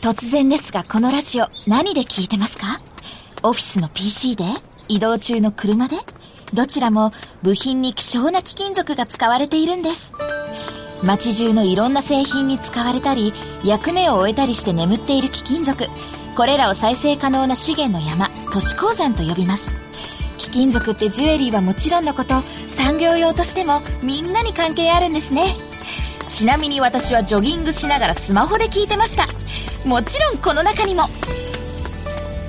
突然ですが、このラジオ何で聞いてますか？オフィスの PC で？移動中の車で？どちらも部品に希少な貴金属が使われているんです。街中のいろんな製品に使われたり、役目を終えたりして眠っている貴金属。これらを再生可能な資源の山、都市鉱山と呼びます。貴金属ってジュエリーはもちろんのこと、産業用としてもみんなに関係あるんですね。ちなみに私はジョギングしながらスマホで聞いてました。もちろんこの中にも。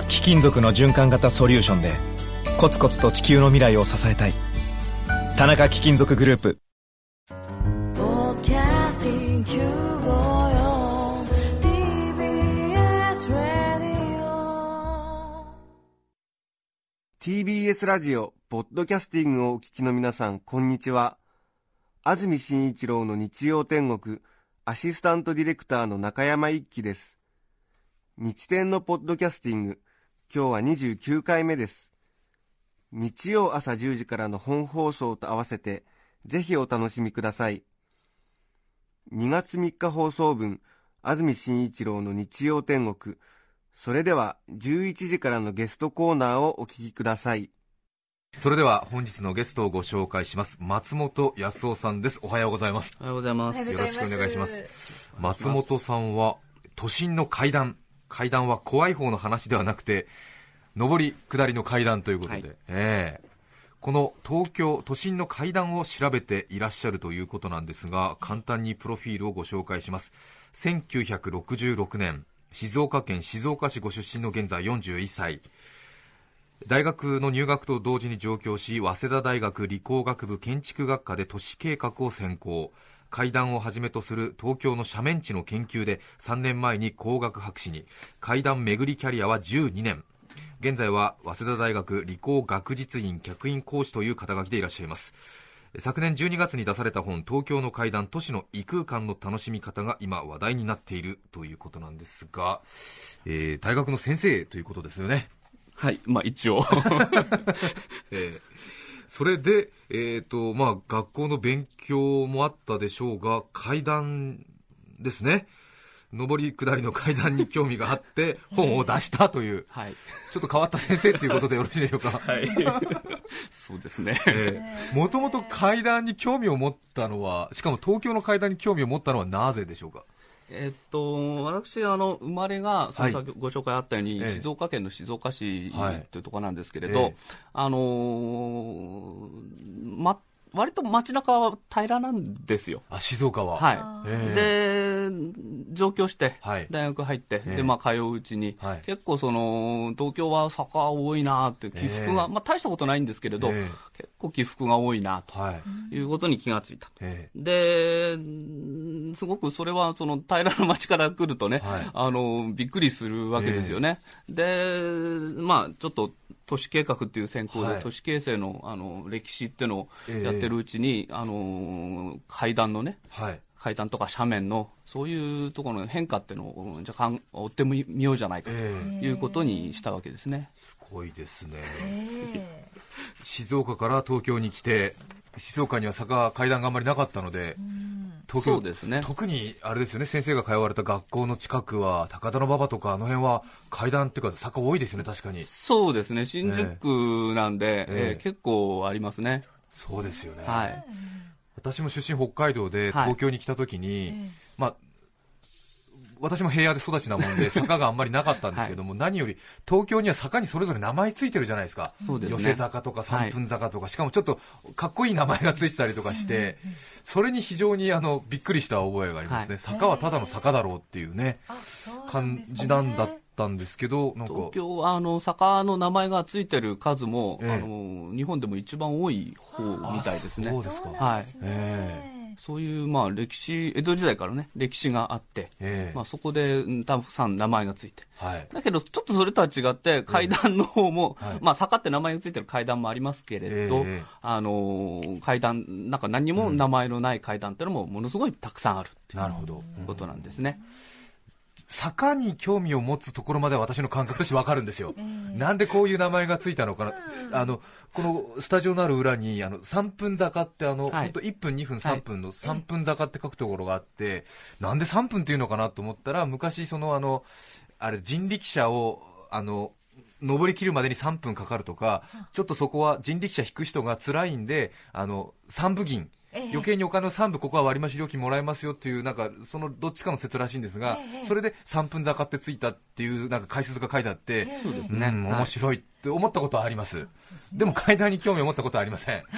貴金属の循環型ソリューションで、コツコツと地球の未来を支えたい。田中貴金属グループ。TBS ラジオ、ポッドキャスティングをお聞きの皆さん、こんにちは。安住紳一郎の日曜天国、アシスタントディレクターの中山一輝です。日天のポッドキャスティング、今日は29回目です。日曜朝10時からの本放送と合わせて、ぜひお楽しみください。2月3日放送分、安住紳一郎の日曜天国、それでは11時からのゲストコーナーをお聞きください。それでは本日のゲストをご紹介します。松本康夫さんです。おはようございます。おはようございます。よろしくお願いします。松本さんは都心の階段階段は怖い方の話ではなくて上り下りの階段ということで、はい、えー、この東京都心の階段を調べていらっしゃるということなんですが簡単にプロフィールをご紹介します。1966年静岡県静岡市ご出身の現在41歳。大学の入学と同時に上京し早稲田大学理工学部建築学科で都市計画を専攻階段をはじめとする東京の斜面地の研究で3年前に工学博士に。階段巡りキャリアは12年。現在は早稲田大学理工学実院客員講師という肩書きでいらっしゃいます。昨年12月に出された本東京の階段都市の異空間の楽しみ方が今話題になっているということなんですが、えー、大学の先生ということですよね。はい。まあ一応、えー、それで、えーとまあ、学校の勉強もあったでしょうが階段ですね上り下りの階段に興味があって 本を出したという、はい、ちょっと変わった先生ということでよろしいでしょうか？はい、そうですね。もともと階段に興味を持ったのは、しかも東京の階段に興味を持ったのはなぜでしょうか？えっと、私、あの、生まれが、その先ご紹介あったように、はい、静岡県の静岡市とい。うところなんですけれど、はい、あのー、ま、割と街中は平らなんですよ。あ、静岡は。はい。で、上京して、大学入って、で、まあ、通ううちに、結構その、東京は坂多いなって、起伏が、まあ、大したことないんですけれど、結構起伏が多いな、とい。うことに気がついた。で、すごくそれは、その、平らな街から来るとね、あの、びっくりするわけですよね。で、まあ、ちょっと、都市計画っていう専攻で、都市形成のあの歴史っていうのをやってるうちに、あの階段のね、階段とか斜面のそういうところの変化っていうのをじゃあ追ってみようじゃないかということにしたわけですね。すごいですね。静岡から東京に来て静岡には坂階段があんまりなかったので、東京ですね。特にあれですよね先生が通われた学校の近くは高田馬場とかあの辺は階段っていうか坂多いですよね確かに。そうですね新宿なんで、えー、えー、結構ありますね。そうですよね、はい、私も出身北海道で東京に来た時に、はい、まあ私も平野で育ちなもんで 坂があんまりなかったんですけども、はい、何より東京には坂にそれぞれ名前ついてるじゃないですか、すね、寄せ坂とか三分坂とか、はい、しかもちょっとかっこいい名前がついてたりとかして、それに非常にあのびっくりした覚えがありますね、はい、坂はただの坂だろうっていうね、感じなんだったんですけど、なんか。東京はあの坂の名前がついてる数も、えー、あの日本でも一番多い方みたいですね。そうですか。はい。えーそういうまあ歴史、江戸時代からね、歴史があって、えー、まあ、そこでたくさん名前がついて、はい、だけど、ちょっとそれとは違って、階段の方も、えー、まあ、坂って名前がついてる階段もありますけれど、えー、あの階段、なんか何にも名前のない階段っていうのも、ものすごいたくさんあるっていうことなんですね。坂に興味を持つところまでは私の感覚として分かるんですよ、えー、なんでこういう名前がついたのかな、うん、あのこのスタジオのある裏にあの3分坂ってあの、はい、1分、2分、3分の3分坂って書くところがあって、はい、なんで3分っていうのかなと思ったら、昔、そのあのあれ人力車をあの登りきるまでに3分かかるとか、ちょっとそこは人力車引く人が辛いんで、あの3部銀。余計にお金を3部ここは割増料金もらえますよっていうなんかそのどっちかの説らしいんですが、それで3分坂ってついたっていうなんか解説が書いてあって、うん、面白いって思ったことはあります、でも階段に興味を持ったことはありません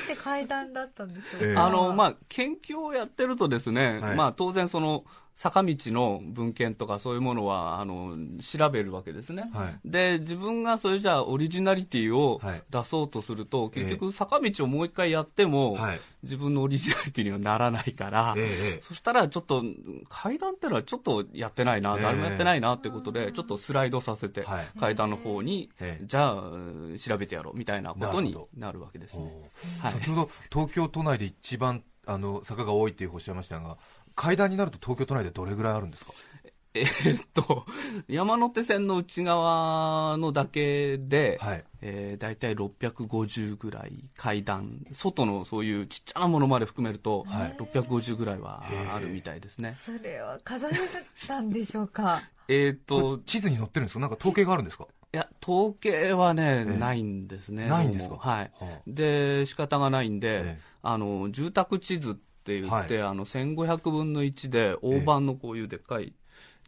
して階段だったんでしょうか、あのまあ、研究をやってるとですね、はい、まあ、当然その坂道の文献とかそういうものはあの調べるわけですね、はい、で自分がそれじゃあオリジナリティを出そうとすると、はい、結局坂道をもう一回やっても、自分のオリジナリティにはならないから、そしたらちょっと階段っていうのはちょっとやってないな、誰もやってないなってことでちょっとスライドさせて、階段の方に、じゃあ調べてやろうみたいなことになるわけですね、先ほど東京都内で一番あの坂が多いっておっしゃいましたが階段になると東京都内でどれぐらいあるんですか？えー、っと、山手線の内側のだけで、はい、えー、大体650ぐらい階段、外のそういうちっちゃなものまで含めると、はい、650ぐらいはあるみたいですね。それは数えたんでしょうか？えっと、地図に載ってるんですか？なんか統計があるんですか？いや、統計はね、ないんですね。ないんですか？はい。はあ、で、仕方がないんで、あの、住宅地図って言って、はい、あの1500分の1で大判のこういうでっかい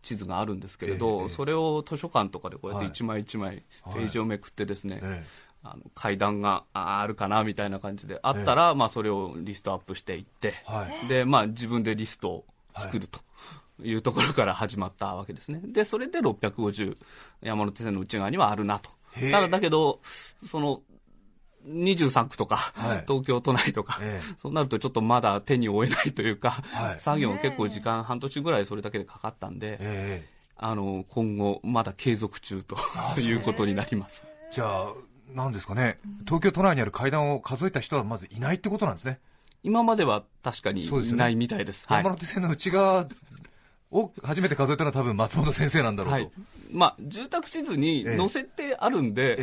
地図があるんですけれど、えー、それを図書館とかでこうやって一枚一枚ページをめくってですね、はい、あの階段があるかなみたいな感じであったら、えー、まあ、それをリストアップしていって、はい、でまあ、自分でリストを作ると。いうところから始まったわけですね。で、それで650山手線の内側にはあるなと。ただだけど、その23区とか、はい、東京都内とか、ええ、そうなるとちょっとまだ手に負えないというか、はい、作業も結構時間、半年ぐらいそれだけでかかったんで、え、あの今後、まだ継続中ということになります。じゃあ、なんですかね、東京都内にある階段を数えた人はまずいないってことなんですね。今までは確かにいないみたいです。ですね、山手線の内側を初めて数えたのは多分松本先生なんだろうと、はい、まあ、住宅地図に載せてあるんで、え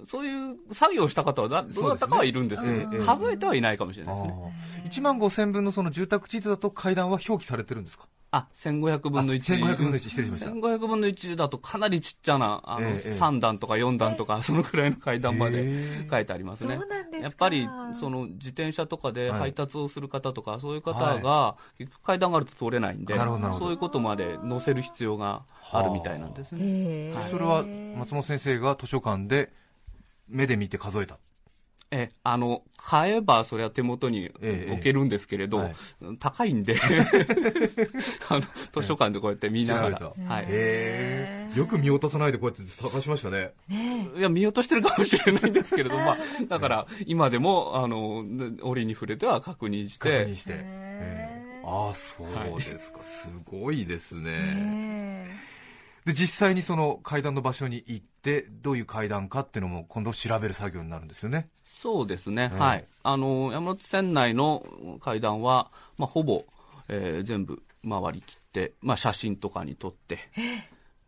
え、そういう作業をした方はどなたかはいるんですけど、ねえ、数えてはいないかもしれないですね。1万5000分のその住宅地図だと階段は表記されてるんですか？あ、1500分の1。1500分の1、失礼しました。1500分の1だとかなりちっちゃな、あの、えー、3段とか4段とか、そのくらいの階段まで書いてありますね。えー、やっぱり、その自転車とかで配達をする方とか、はい、そういう方が、結局階段があると通れないんで、そういうことまで載せる必要があ。るみたいなんですね。はい、それは松本先生が図書館で目で見て数えたえあの買えばそれは手元に置けるんですけれど、ええはい、高いんで。あの図書館でこうやって見ながら、はい、よく見落とさないでこうやって探しましたね。ねいや見落としてるかもしれないんですけれど、まあ、だから今でもあの折に触れては確認して。確認して、ああそうですか、はい、すごいですねで実際にその階段の場所に行ってどういう階段かっていうのも今度調べる作業になるんですよね。そうですね、うん、はい。あの山手線内の階段は、まあ、ほぼ、えー、全部回りきって、まあ、写真とかに撮って。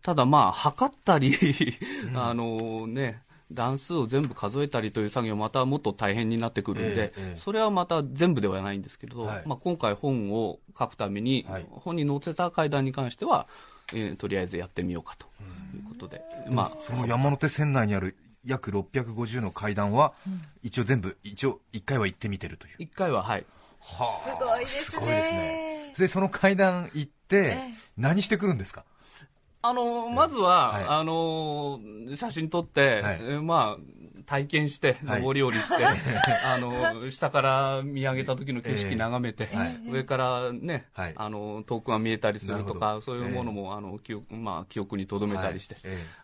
ただまあ測ったり あのね段数を全部数えたりという作業またもっと大変になってくるんで、えー、それはまた全部ではないんですけど、はい、まあ、今回本を書くために、はい、本に載せた階段に関してはえー、とりあえずやってみようかということで、まあ、その山手線内にある約650の階段は、一応全部一応1回は行ってみてるという。1回ははい。はあ、すごいですね。ですね。でその階段行って何してくるんですか、あのまずは、はい、あの写真撮って、はい、えまあ体験して、上り下りして、はい、あの、下から見上げた時の景色眺めて、えー、上からね、はい、あの、遠くが見えたりするとか、そういうものも、えー、あの、記憶、まあ、記憶に留めたりして、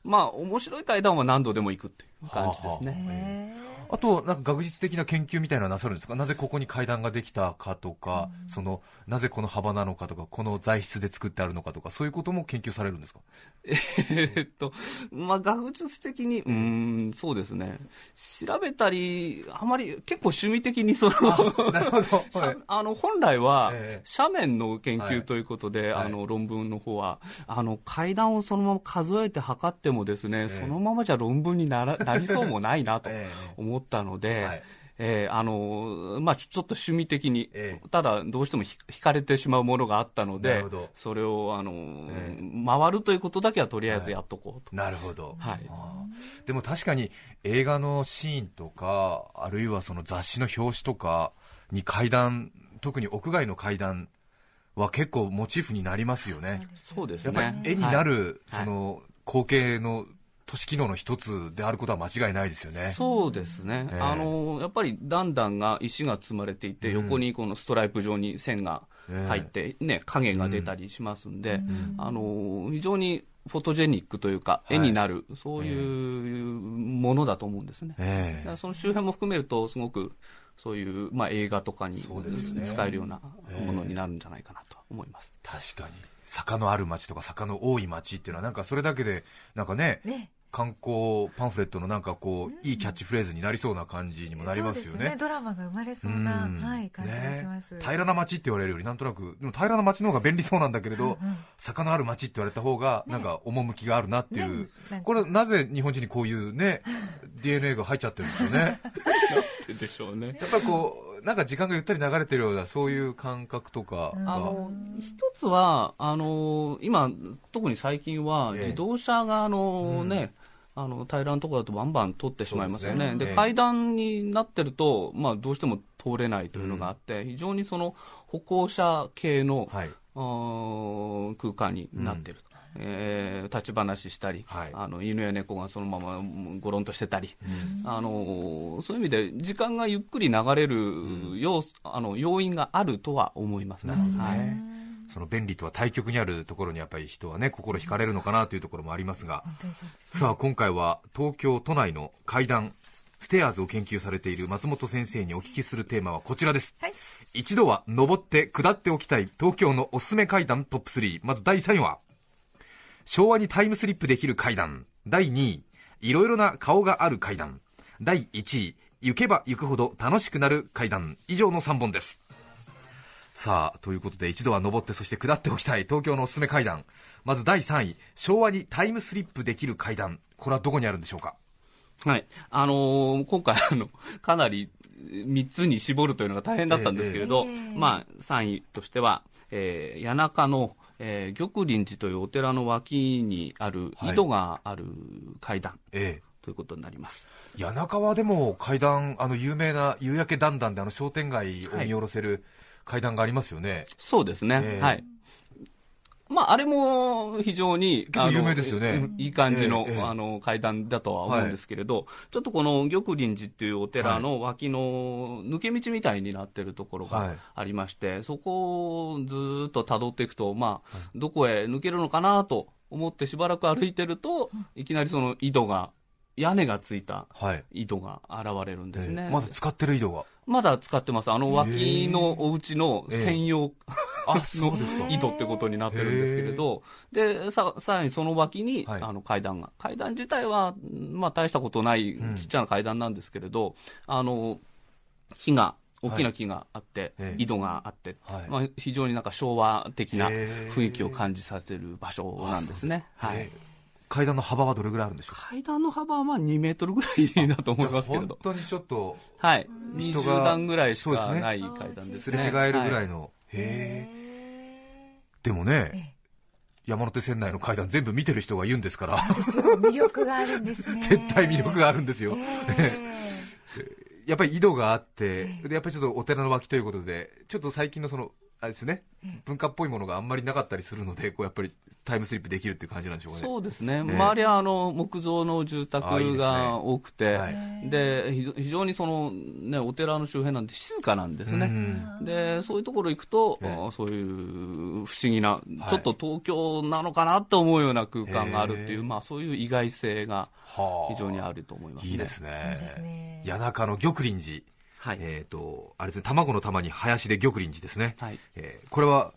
まあ、面白い階段は何度でも行くっていう。感じですね。あと、なんか学術的な研究みたいなのはなさるんですか、なぜここに階段ができたかとか、うん、そのなぜこの幅なのかとか、この材質で作ってあるのかとか、そういうことも研究されるんですか？えっと、まあ、学術的に、うん、そうですね、調べたり、あまり結構趣味的にそのなるほど、はい、あの本来は、斜面の研究ということで、はい、あの論文の方は、あの階段をそのまま数えて測ってもですね、そのままじゃ論文にならなりそうもないなと 思ったので、はい。えー、あのまあ、ちょっと趣味的に、えただどうしても惹かれてしまうものがあったので、それをあの、え回るということだけはとりあえずやっとこうと。なるほど、はい、でも確かに映画のシーンとか、あるいはその雑誌の表紙とかに階段、特に屋外の階段は結構モチーフになりますよね。そうですね。やっぱり絵になる、はい、その光景の都市機能の一つであることは間違いないですよね。そうですね。えー、あのやっぱり段々が石が積まれていて、うん、横にこのストライプ状に線が入って、ね、影が出たりしますんで、うん、あの非常にフォトジェニックというか、絵になる、はい、そういうものだと思うんですね。えー、その周辺も含めると、すごくそういう、まあ、映画とかに、ね、使えるようなものになるんじゃないかなと思います。えー、確かに。坂のある町とか坂の多い町っていうのはなんかそれだけでなんかね、ね、観光パンフレットのなんかこう、いいキャッチフレーズになりそうな感じにもなりますよね。ねドラマが生まれそうな、はい、感じがします、ね、平らな街って言われるよりなんとなくでも平らな街の方が便利そうなんだけれど、うんうん、坂のある街って言われた方がなんか趣があるなっていう、ね、これなぜ日本人にこういうね DNA が入っちゃってるんですよね。でしょうね。やっぱりこうなんか時間がゆったり流れてるようなそういう感覚とかあの一つはあの今特に最近は自動車があのね、うんあの平らなところだとバンバン通ってしまいますよね。で、ね、階段になってると、まあ、どうしても通れないというのがあって、うん、非常にその歩行者系の、はい、空間になってると。うん、えー、立ち話したり、はい、あの犬や猫がそのままごろんとしてたり、うん、あのそういう意味で時間がゆっくり流れる要,、あの要因があるとは思いますね。はいその便利とは対極にあるところにやっぱり人はね心惹かれるのかなというところもありますが、さあ今回は東京都内の階段ステアーズを研究されている松本先生にお聞きするテーマはこちらです、はい、一度は登って下っておきたい東京のおすすめ階段トップ3まず第3位は昭和にタイムスリップできる階段第2位いろいろな顔がある階段第1位行けば行くほど楽しくなる階段以上の3本ですさあということで一度は登ってそして下っておきたい東京のおすすめ階段。まず第3位昭和にタイムスリップできる階段。これはどこにあるんでしょうか？はい。あのー、今回あのかなり3つに絞るというのが大変だったんですけれど、えー、まあ、3位としては、えー、谷中の、えー、玉林寺というお寺の脇にある井戸がある階段、はいえ。ー、ということになります。谷中はでも階段、あの有名な夕焼けだんだんであの商店街を見下ろせる、はい階段がありますよね。そうですね。えー、はい。まあ、あれも非常に、有名ですよね。いい感じの、えー、あの、階段だとは思うんですけれど、はい、ちょっとこの玉林寺っていうお寺の脇の抜け道みたいになってるところがありまして、はい、そこをずっと辿っていくと、まあ、どこへ抜けるのかなと思ってしばらく歩いてると、いきなりその井戸が、屋根がついた井戸が現れるんですね。えー、まだ使ってる井戸がまだ使ってます。あの脇のお家の専用、あ、そうですか。井戸ってことになってるんですけれど、で、さ、さらにその脇に、はい、あの階段が。階段自体は、まあ大したことないちっちゃな階段なんですけれど、うん、あの、木が、大きな木があって、はい、井戸があって、はい、まあ、非常になんか昭和的な雰囲気を感じさせる場所なんですね。はい。階段の幅はどれぐらいあるんでしょう？階段の幅はまあ2メートルぐらいだと思いますけれど。本当にちょっと。はい。20段ぐらいしかない階段ですね。すれ違えるぐらいの。はい、へえ。でもね、山手線内の階段全部見てる人が言うんですから。魅力があるんですね。絶対魅力があるんですよ。やっぱり井戸があって、でやっぱりちょっとお寺の脇ということで、ちょっと最近のそのあれですね、文化っぽいものがあんまりなかったりするので、こうやっぱりタイムスリップできるっていう感じなんでしょうね。そうですね。周りはあの木造の住宅が多くて、で、非常にそのねお寺の周辺なんて静かなんですね。で、そういうところ行くと、そういう不思議な、ちょっと東京なのかなと思うような空間があるっていう、まあそういう意外性が非常にあると思いますね。いいですね。谷中の玉林寺。はい、えっ、ー、と、あれですね、卵の玉に林で玉林寺ですね。はい、えー、これは、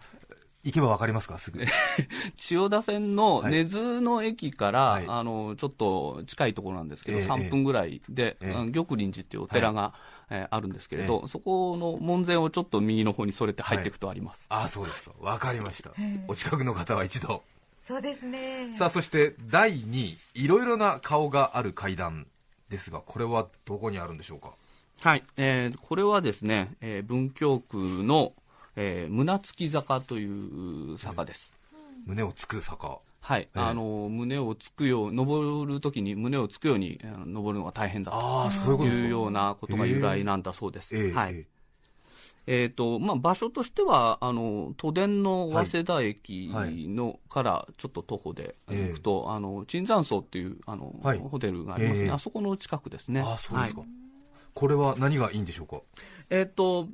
行けばわかりますか、すぐ。千代田線の根津の駅から、はい、あの、ちょっと近いところなんですけど、えー、3分ぐらいで、えー、玉林寺っていうお寺が、はい、えー、あるんですけれど、そこの門前をちょっと右の方にそれて入っていくとあります。はい、あそうですか。わかりました。お近くの方は一度。そうですね。さあ、そして第2位、いろいろな顔がある階段ですが、これはどこにあるんでしょうか？はい、えー、これはですね、えー、文京区の、えー、胸付坂という坂です。胸をつく坂。はい、えー、あの胸をつくよう登るときに胸をつくように登るのが大変だと。いうようなことが由来なんだそうです。えー、はい。えーとまあ、場所としてはあの都電の早稲田駅の、はい、からちょっと徒歩で行くと、えー、あの椿山荘っていうあの、はい、ホテルがありますね、えー、あそこの近くですね。あそうですか、はいこれは何がいいんでしょうか？えっ、と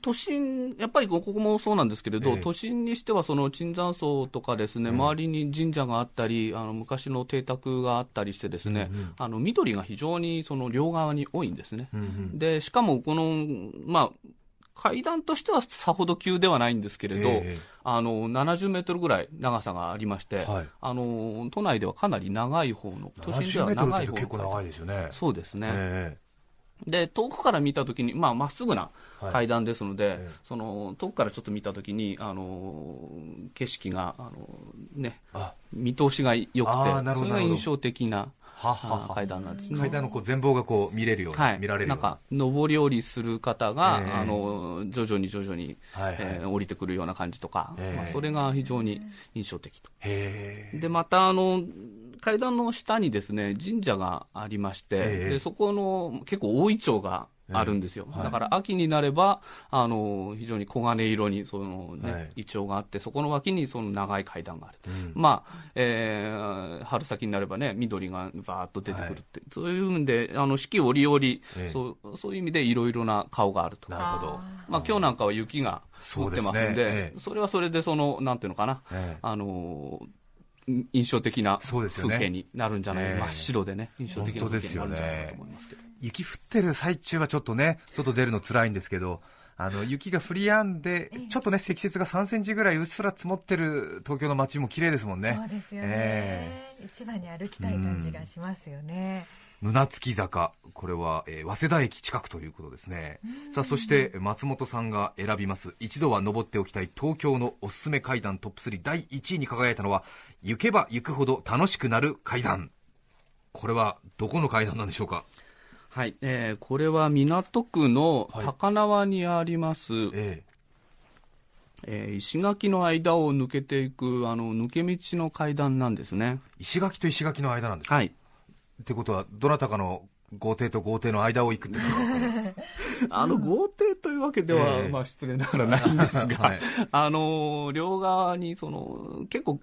都心、やっぱりここもそうなんですけれど、え都心にしてはその椿山荘とかですね、え周りに神社があったり、あの昔の邸宅があったりしてですね、うんうん、あの緑が非常にその両側に多いんですね。うんうん、でしかもこの、まあ、階段としてはさほど急ではないんですけれど、えあの70メートルぐらい長さがありまして、はい、あの都内ではかなり長い方の、都心では長い方の結構長いですよね。そうですね。えで遠くから見たときに、まあ、まっすぐな階段ですので、はい、その遠くからちょっと見たときに、あの景色が、あのね、見通しが良くて、それが印象的な。はは階段なんですね。階段のこう全貌がこう見れるように、はい、見られるなんか上り下りする方が、えー、あの徐々に徐々に、はいはい、えー、降りてくるような感じとか、えー、まあ、それが非常に印象的と。でまたあの階段の下にですね神社がありまして、えー、でそこの結構大いちょうがあるんですよ、だから秋になればあの非常に黄金色にその、ね、はい、イチョウがあってそこの脇にその長い階段がある、うん、まあ、えー、春先になればね緑がバーッと出てくるって、はい、そういう意味であの四季折々、えー、そうそういう意味でいろいろな顔があると。なるほど、まあ、今日なんかは雪が降ってますんで、ね。えー、それはそれでそのなんていうのかな、あの印象的な風景になるんじゃない、ね、真っ白でね、印象的な風景になるんじゃないかと思いますけど、ね、雪降ってる最中はちょっとね、外出るの辛いんですけど、あの雪が降り止んで、ちょっとね積雪が3センチぐらいうっすら積もってる東京の街も綺麗ですもんね。そうですよね。えー、一番に歩きたい感じがしますよね。胸月坂、これは、えー、早稲田駅近くということですね。さあ、そして松本さんが選びます、一度は登っておきたい東京のおすすめ階段トップ3第1位に輝いたのは、行けば行くほど楽しくなる階段。これはどこの階段なんでしょうか？はい、えー、これは港区の高輪にあります、はい、え。えー、石垣の間を抜けていくあの抜け道の階段なんですね。石垣と石垣の間なんですか、はい、ってことは、どなたかの豪邸と豪邸の間を行くってことですかね。あの豪邸というわけでは、えー、まあ失礼ながらないんですが、はい、あの両側にその結構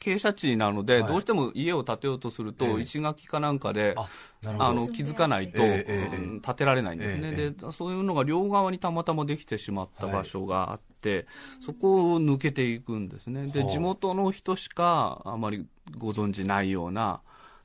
傾斜地なので、はい、どうしても家を建てようとすると、石垣かなんかで、えー、あの気づかないと、えー、建てられないんですね、でそういうのが両側にたまたまできてしまった場所があって、はい、そこを抜けていくんですね。で地元の人しかあまりご存じないような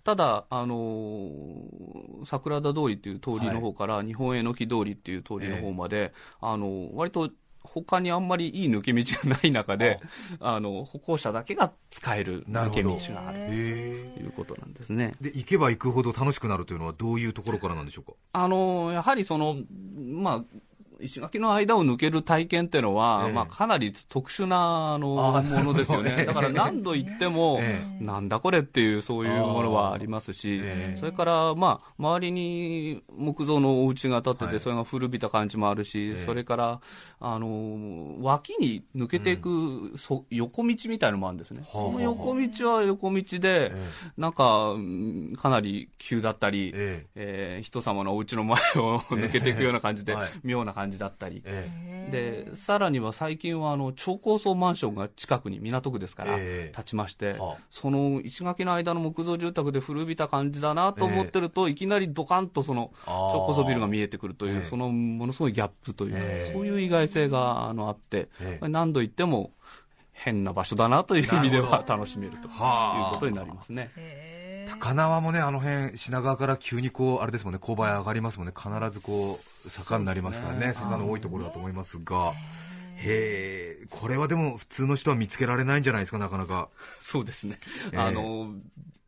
ただ、あのー、桜田通りっていう通りの方から、日本への木通りっていう通りの方まで、えー、あの割と他にあんまりいい抜け道がない中で、あの歩行者だけが使える抜け道があるということなんですね。で行けば行くほど楽しくなるというのはどういうところからなんでしょうか？あのやはりそのまあ石垣の間を抜ける体験っていうのは、えー、まあ、かなり特殊なあのものですよね、だから何度行っても、えー、なんだこれっていう、そういうものはありますし、えー、それから、まあ、周りに木造のお家が建ってて、はい、それが古びた感じもあるし、それからあの脇に抜けていく、うん、そ横道みたいなのもあるんですね、その横道は横道で、なんか、かなり急だったり、えー、人様のお家の前を 抜けていくような感じで、妙な感じ感じだったり、でさらには最近はあの超高層マンションが近くに港区ですから建ちまして、その石垣の間の木造住宅で古びた感じだなと思ってると、いきなりドカンとその超高層ビルが見えてくるという、そのものすごいギャップという、そういう意外性があのあって、何度言っても変な場所だなという意味では楽しめるということになりますね。高輪もね、あの辺品川から急にこうあれですもんね、勾配上がりますもんね、必ずこう坂になりますからね、ね。坂の多いところだと思いますが。へえ、これはでも普通の人は見つけられないんじゃないですか、なかなか。そうですね。あの、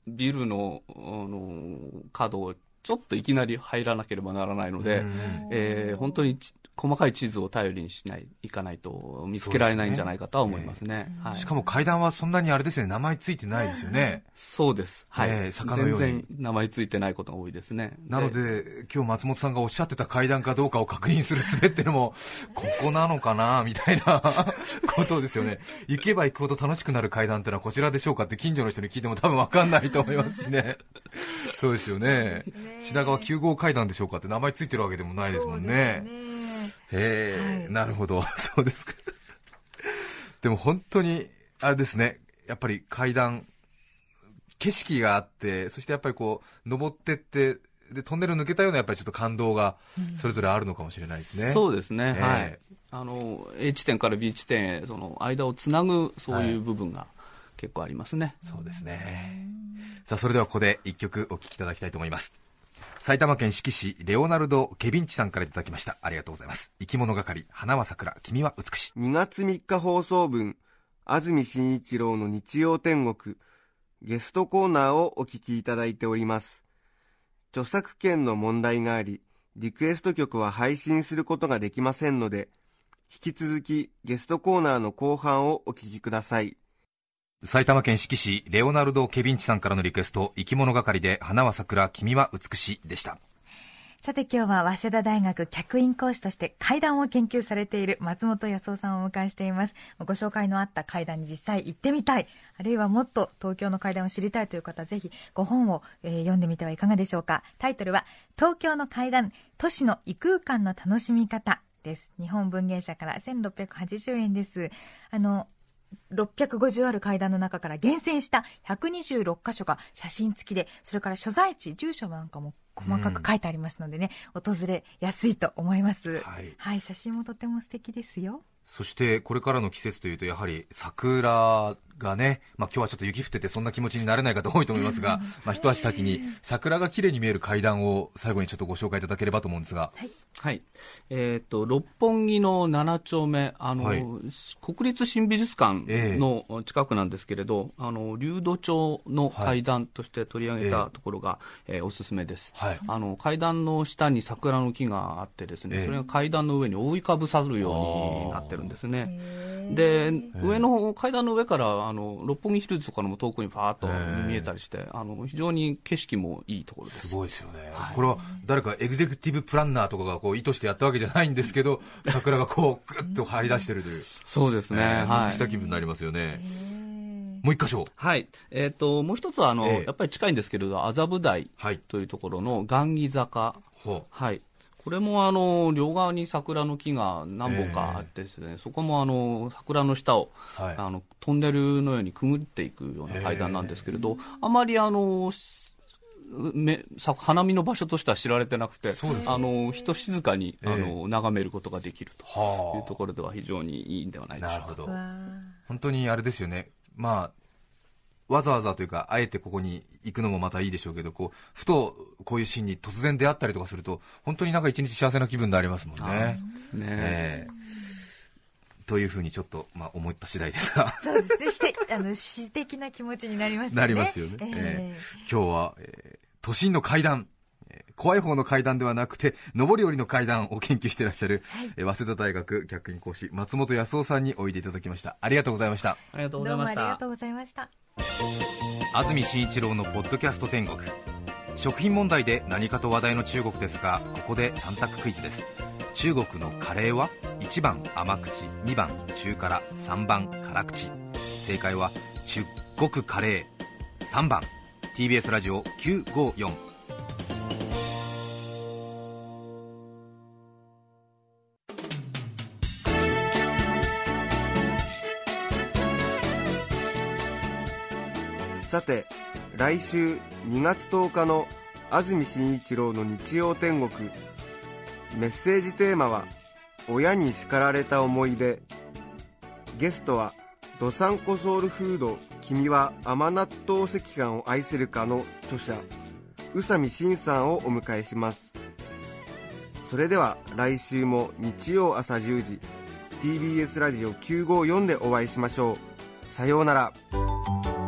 ビルの、あの、角をちょっといきなり入らなければならないので、えー、本当に細かい地図を頼りにしないいかないと見つけられないんじゃないかとは思いますね、ね。はい、しかも階段はそんなにあれですね名前ついてないですよね、そうです、はい、えー、坂のように。全然名前ついてないことが多いですね。なので今日松本さんがおっしゃってた階段かどうかを確認する術っていうのも ここなのかなみたいな ことですよね。行けば行くほど楽しくなる階段っていうのはこちらでしょうかって近所の人に聞いても多分分かんないと思いますしね。そうですよね。品川9号階段でしょうかって名前ついてるわけでもないですもんねへえ、はい、なるほど、そうですか。でも本当に、あれですね、やっぱり階段、景色があって、そしてやっぱりこう、登ってって、でトンネル抜けたようなやっぱりちょっと感動がそれぞれあるのかもしれないですね。うん、そうですね、えー、はい。あの A 地点から B 地点へその間をつなぐそういう部分が結構ありますね。はい、そうですね。さあそれではここで一曲お聴きいただきたいと思います。埼玉県志木市レオナルド・ケビンチさんからいただきました。ありがとうございます。生き物係花は桜。君は美しい。2月3日放送分安住紳一郎の日曜天国。ゲストコーナーをお聞きいただいております。著作権の問題がありリクエスト曲は配信することができませんので引き続きゲストコーナーの後半をお聞きください。埼玉県志木市レオナルド・ケビンチさんからのリクエスト生き物係で花は桜君は美しいでした。さて今日は早稲田大学客員講師として階段を研究されている松本康夫さんをお迎えしています。ご紹介のあった階段に実際行ってみたいあるいはもっと東京の階段を知りたいという方はぜひご本を、読んでみてはいかがでしょうか。タイトルは東京の階段都市の異空間の楽しみ方です。日本文芸社から1680円です。あの650ある階段の中から厳選した126箇所が写真付きで、それから所在地、住所なんかも細かく書いてありますのでね、うん、訪れやすいと思います、はい、はい、写真もとても素敵ですよ。そしてこれからの季節というとやはり桜がね、まあ、今日はちょっと雪降っててそんな気持ちになれない方多いと思いますが、まあ、一足先に桜が綺麗に見える階段を最後にちょっとご紹介いただければと思うんですが、はい、はい、えー、っと六本木の7丁目あの、はい、国立新美術館の近くなんですけれど、えー、あの流土町の階段として取り上げたところが、えー、えー、おすすめです、はい、あの階段の下に桜の木があってですね、それが階段の上に覆いかぶさるようになってるんですねで上の階段の上からあの六本木ヒルズとかのも遠くにパーッと見えたりして、あの非常に景色もいいところです。すごいですよね、はい、これは誰かエグゼクティブプランナーとかがこう意図してやったわけじゃないんですけど、桜がこうぐっと張り出してるという、そうですね、はい、した気分になりますよね。もう一箇所。はい。えっ、ー、と、もう一つは、あの、えー、やっぱり近いんですけれど、麻布台というところの雁木坂。はい。これもあの両側に桜の木が何本かあってですね、えー、そこもあの桜の下を、はい、あのトンネルのようにくぐっていくような階段なんですけれど、えー、あまりあのめ花見の場所としては知られてなくて、あの人静かに、あの眺めることができるというところでは非常にいいんではないでしょうか。本当にあれですよね、まあ、わざわざというか、あえてここに行くのもまたいいでしょうけど、こうふとこういうシーンに突然出会ったりとかすると、本当になんか一日幸せな気分になりますもんね。そうですね、えー、というふうにちょっと、まあ、思った次第ですが。そうですね、して あの詩的な気持ちになりますね。なりますよね。えー、えー、今日は、えー、都心の階段、怖い方の階段ではなくて上り下りの階段を研究していらっしゃる、はい、早稲田大学客員講師松本康夫さんにおいでいただきました。ありがとうございました。ありがとうございました。ありがとうございました。安住紳一郎のポッドキャスト天国。食品問題で何かと話題の中国ですがここで3択クイズです。中国のカレーは1番甘口2番中辛3番辛口。正解は中国カレー3番。TBS ラジオ954さて来週2月10日の安住紳一郎の日曜天国。メッセージテーマは「親に叱られた思い出」ゲストはどさんこソウルフード君は甘納豆赤飯を愛せるかの著者宇佐美慎さんをお迎えします。それでは来週も日曜朝10時 TBS ラジオ954でお会いしましょう。さようなら。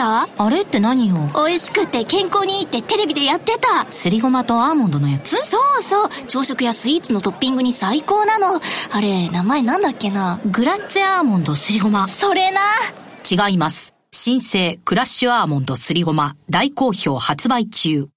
た？あれって何よ？美味しくて健康にいいってテレビでやってた。すりごまとアーモンドのやつ？そうそう。朝食やスイーツのトッピングに最高なの。あれ、名前なんだっけな？グラッツェアーモンドすりごま。それな。違います。新生クラッシュアーモンドすりごま大好評発売中。